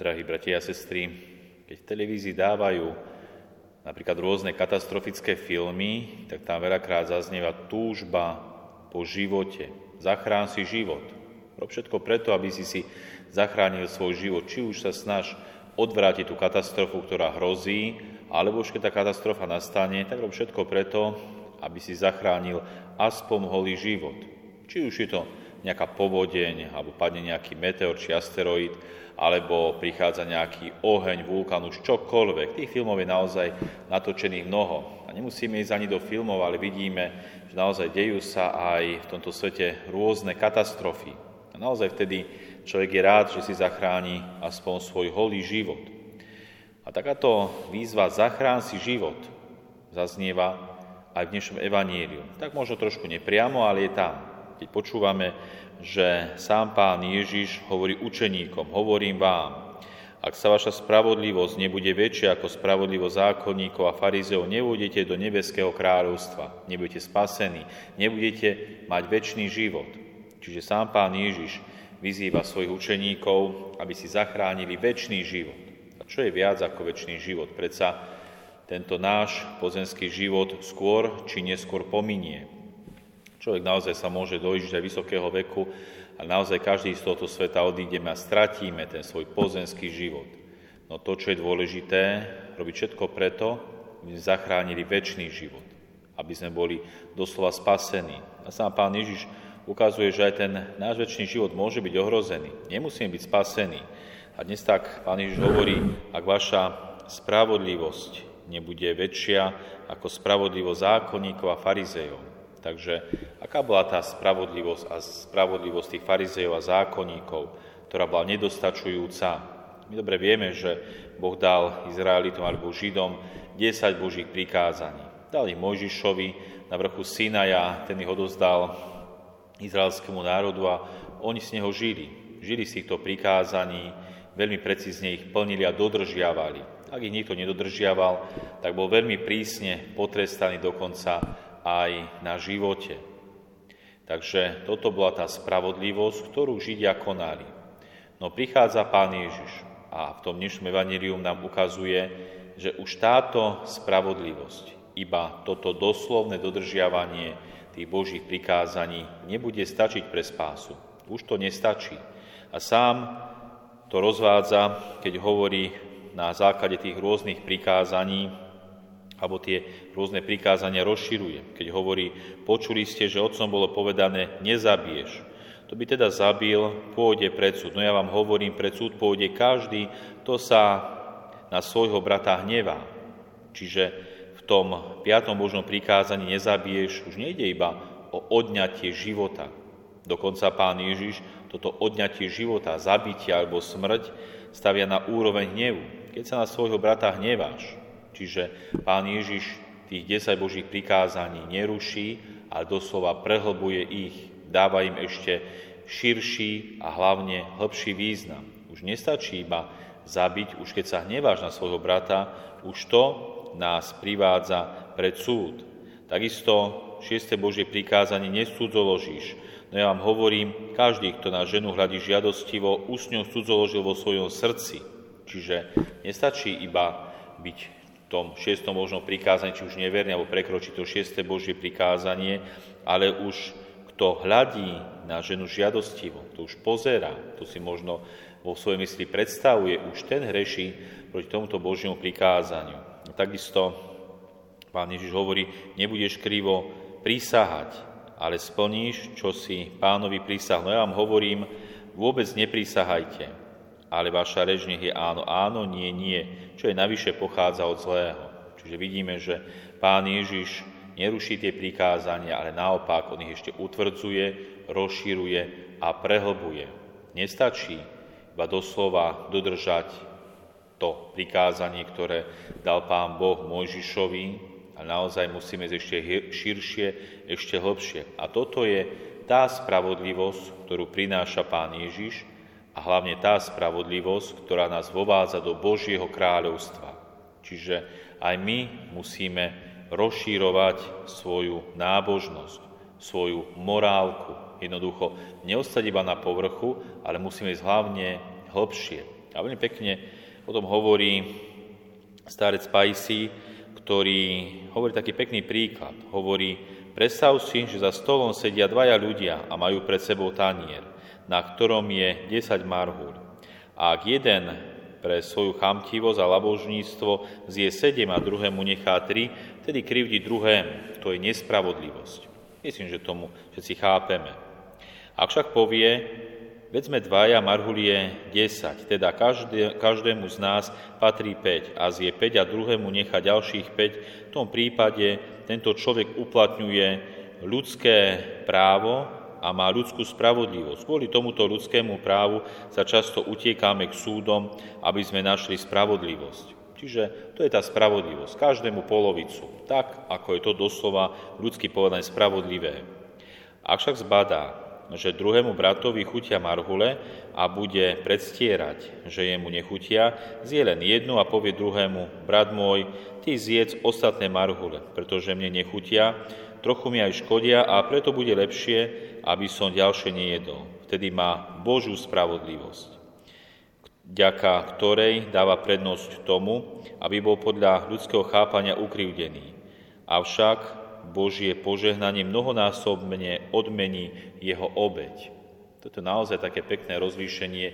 Drahí bratia a sestry, keď v televízii dávajú napríklad rôzne katastrofické filmy, tak tam veľakrát zaznieva túžba po živote. Zachrán si život. Rob všetko preto, aby si si zachránil svoj život. Či už sa snaž odvrátiť tú katastrofu, ktorá hrozí, alebo už keď tá katastrofa nastane, tak rob všetko preto, aby si zachránil aspoň holý život. Či už je to nejaká povodeň, alebo padne nejaký meteor či asteroid, alebo prichádza nejaký oheň, vulkán, už čokoľvek. Tých filmov je naozaj natočených mnoho. A nemusíme ísť ani do filmov, ale vidíme, že naozaj dejú sa aj v tomto svete rôzne katastrofy. A naozaj vtedy človek je rád, že si zachráni aspoň svoj holý život. A takáto výzva zachrán si život zaznieva aj v dnešnom evaníliu. Tak možno trošku nepriamo, ale je tam. Keď počúvame že sám pán Ježiš hovorí učeníkom, hovorím vám, ak sa vaša spravodlivosť nebude väčšia ako spravodlivosť zákonníkov a farizeov, nebudete do nebeského kráľovstva, nebudete spasení, nebudete mať väčší život. Čiže sám pán Ježiš vyzýva svojich učeníkov, aby si zachránili väčší život. A čo je viac ako väčší život? Predsa tento náš pozemský život skôr či neskôr pominie. Človek naozaj sa môže dojsť aj vysokého veku a naozaj každý z tohto sveta odídeme a stratíme ten svoj pozemský život. No to, čo je dôležité, robiť všetko preto, aby sme zachránili väčší život, aby sme boli doslova spasení. A sám Pán Ježiš ukazuje, že aj ten náš väčší život môže byť ohrozený. Nemusíme byť spasení. A dnes tak Pán Ježiš hovorí, ak vaša spravodlivosť nebude väčšia ako spravodlivosť zákonníkov a farizejov, Takže aká bola tá spravodlivosť a spravodlivosť tých farizejov a zákonníkov, ktorá bola nedostačujúca? My dobre vieme, že Boh dal Izraelitom alebo Židom 10 Božích prikázaní. Dal ich Mojžišovi na vrchu Sinaja, ten ich odozdal izraelskému národu a oni z neho žili. Žili z týchto prikázaní, veľmi precízne ich plnili a dodržiavali. Ak ich nikto nedodržiaval, tak bol veľmi prísne potrestaný dokonca aj na živote. Takže toto bola tá spravodlivosť, ktorú Židia konali. No prichádza Pán Ježiš a v tom dnešnom evanílium nám ukazuje, že už táto spravodlivosť, iba toto doslovné dodržiavanie tých Božích prikázaní nebude stačiť pre spásu. Už to nestačí. A sám to rozvádza, keď hovorí na základe tých rôznych prikázaní, alebo tie rôzne prikázania rozširuje. Keď hovorí, počuli ste, že otcom bolo povedané, nezabiješ. To by teda zabil, pôjde pred súd. No ja vám hovorím, pred súd pôjde každý, to sa na svojho brata hnevá. Čiže v tom piatom Božnom prikázaní nezabiješ, už nejde iba o odňatie života. Dokonca pán Ježiš toto odňatie života, zabitie alebo smrť stavia na úroveň hnevu. Keď sa na svojho brata hneváš, Čiže pán Ježiš tých 10 Božích prikázaní neruší, ale doslova prehlbuje ich, dáva im ešte širší a hlavne hĺbší význam. Už nestačí iba zabiť, už keď sa hneváš na svojho brata, už to nás privádza pred súd. Takisto šieste Božie prikázanie nesúdzoložíš. No ja vám hovorím, každý, kto na ženu hľadí žiadostivo, už s ňou cudzoložil vo svojom srdci. Čiže nestačí iba byť tom šiestom možnom prikázaní, či už neverný, alebo prekročí to šiesté Božie prikázanie, ale už kto hľadí na ženu žiadostivo, to už pozera, to si možno vo svojej mysli predstavuje, už ten hreší proti tomuto Božiemu prikázaniu. A takisto pán Ježiš hovorí, nebudeš krivo prísahať, ale splníš, čo si pánovi prísahal. No ja vám hovorím, vôbec neprísahajte, ale vaša reč nech je áno, áno, nie, nie, čo je navyše pochádza od zlého. Čiže vidíme, že Pán Ježiš neruší tie prikázania, ale naopak on ich ešte utvrdzuje, rozširuje a prehlbuje. Nestačí iba doslova dodržať to prikázanie, ktoré dal Pán Boh Mojžišovi, a naozaj musíme ísť ešte širšie, ešte hlbšie. A toto je tá spravodlivosť, ktorú prináša Pán Ježiš, a hlavne tá spravodlivosť, ktorá nás vovádza do Božieho kráľovstva. Čiže aj my musíme rozšírovať svoju nábožnosť, svoju morálku. Jednoducho neostať iba na povrchu, ale musíme ísť hlavne hlbšie. A veľmi pekne o tom hovorí starec Pajsi, ktorý hovorí taký pekný príklad. Hovorí, predstav si, že za stolom sedia dvaja ľudia a majú pred sebou tanier, na ktorom je 10 marhúľ. Ak jeden pre svoju chamtivosť a labožníctvo zje sedem a druhému nechá tri, tedy krivdí druhému. To je nespravodlivosť. Myslím, že tomu všetci chápeme. Ak však povie, Veď dvaja, Marhulie 10, teda každé, každému z nás patrí 5 a zje 5 a druhému nechá ďalších 5. V tom prípade tento človek uplatňuje ľudské právo a má ľudskú spravodlivosť. Kvôli tomuto ľudskému právu sa často utiekame k súdom, aby sme našli spravodlivosť. Čiže to je tá spravodlivosť. Každému polovicu. Tak, ako je to doslova ľudsky povedané spravodlivé. Ak však zbadá, že druhému bratovi chutia marhule a bude predstierať, že jemu nechutia, zje len jednu a povie druhému, brat môj, ty zjedz ostatné marhule, pretože mne nechutia, trochu mi aj škodia a preto bude lepšie, aby som ďalšie nejedol. Vtedy má Božú spravodlivosť, ďaka ktorej dáva prednosť tomu, aby bol podľa ľudského chápania ukrivdený. Avšak Božie požehnanie mnohonásobne odmení jeho obeď. Toto je naozaj také pekné rozlíšenie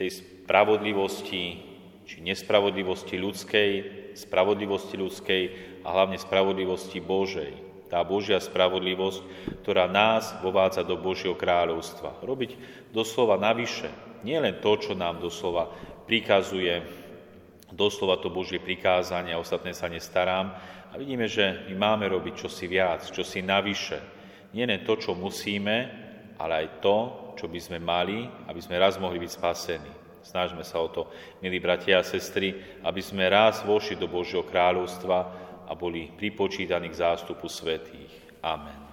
tej spravodlivosti či nespravodlivosti ľudskej, spravodlivosti ľudskej a hlavne spravodlivosti Božej. Tá Božia spravodlivosť, ktorá nás vovádza do Božieho kráľovstva. Robiť doslova navyše. Nie len to, čo nám doslova prikazuje, doslova to Božie prikázanie, a ostatné sa nestarám, a vidíme, že my máme robiť čosi viac, čosi navyše. Nie len to, čo musíme, ale aj to, čo by sme mali, aby sme raz mohli byť spasení. Snažme sa o to, milí bratia a sestry, aby sme raz vošli do Božieho kráľovstva a boli pripočítaní k zástupu svetých. Amen.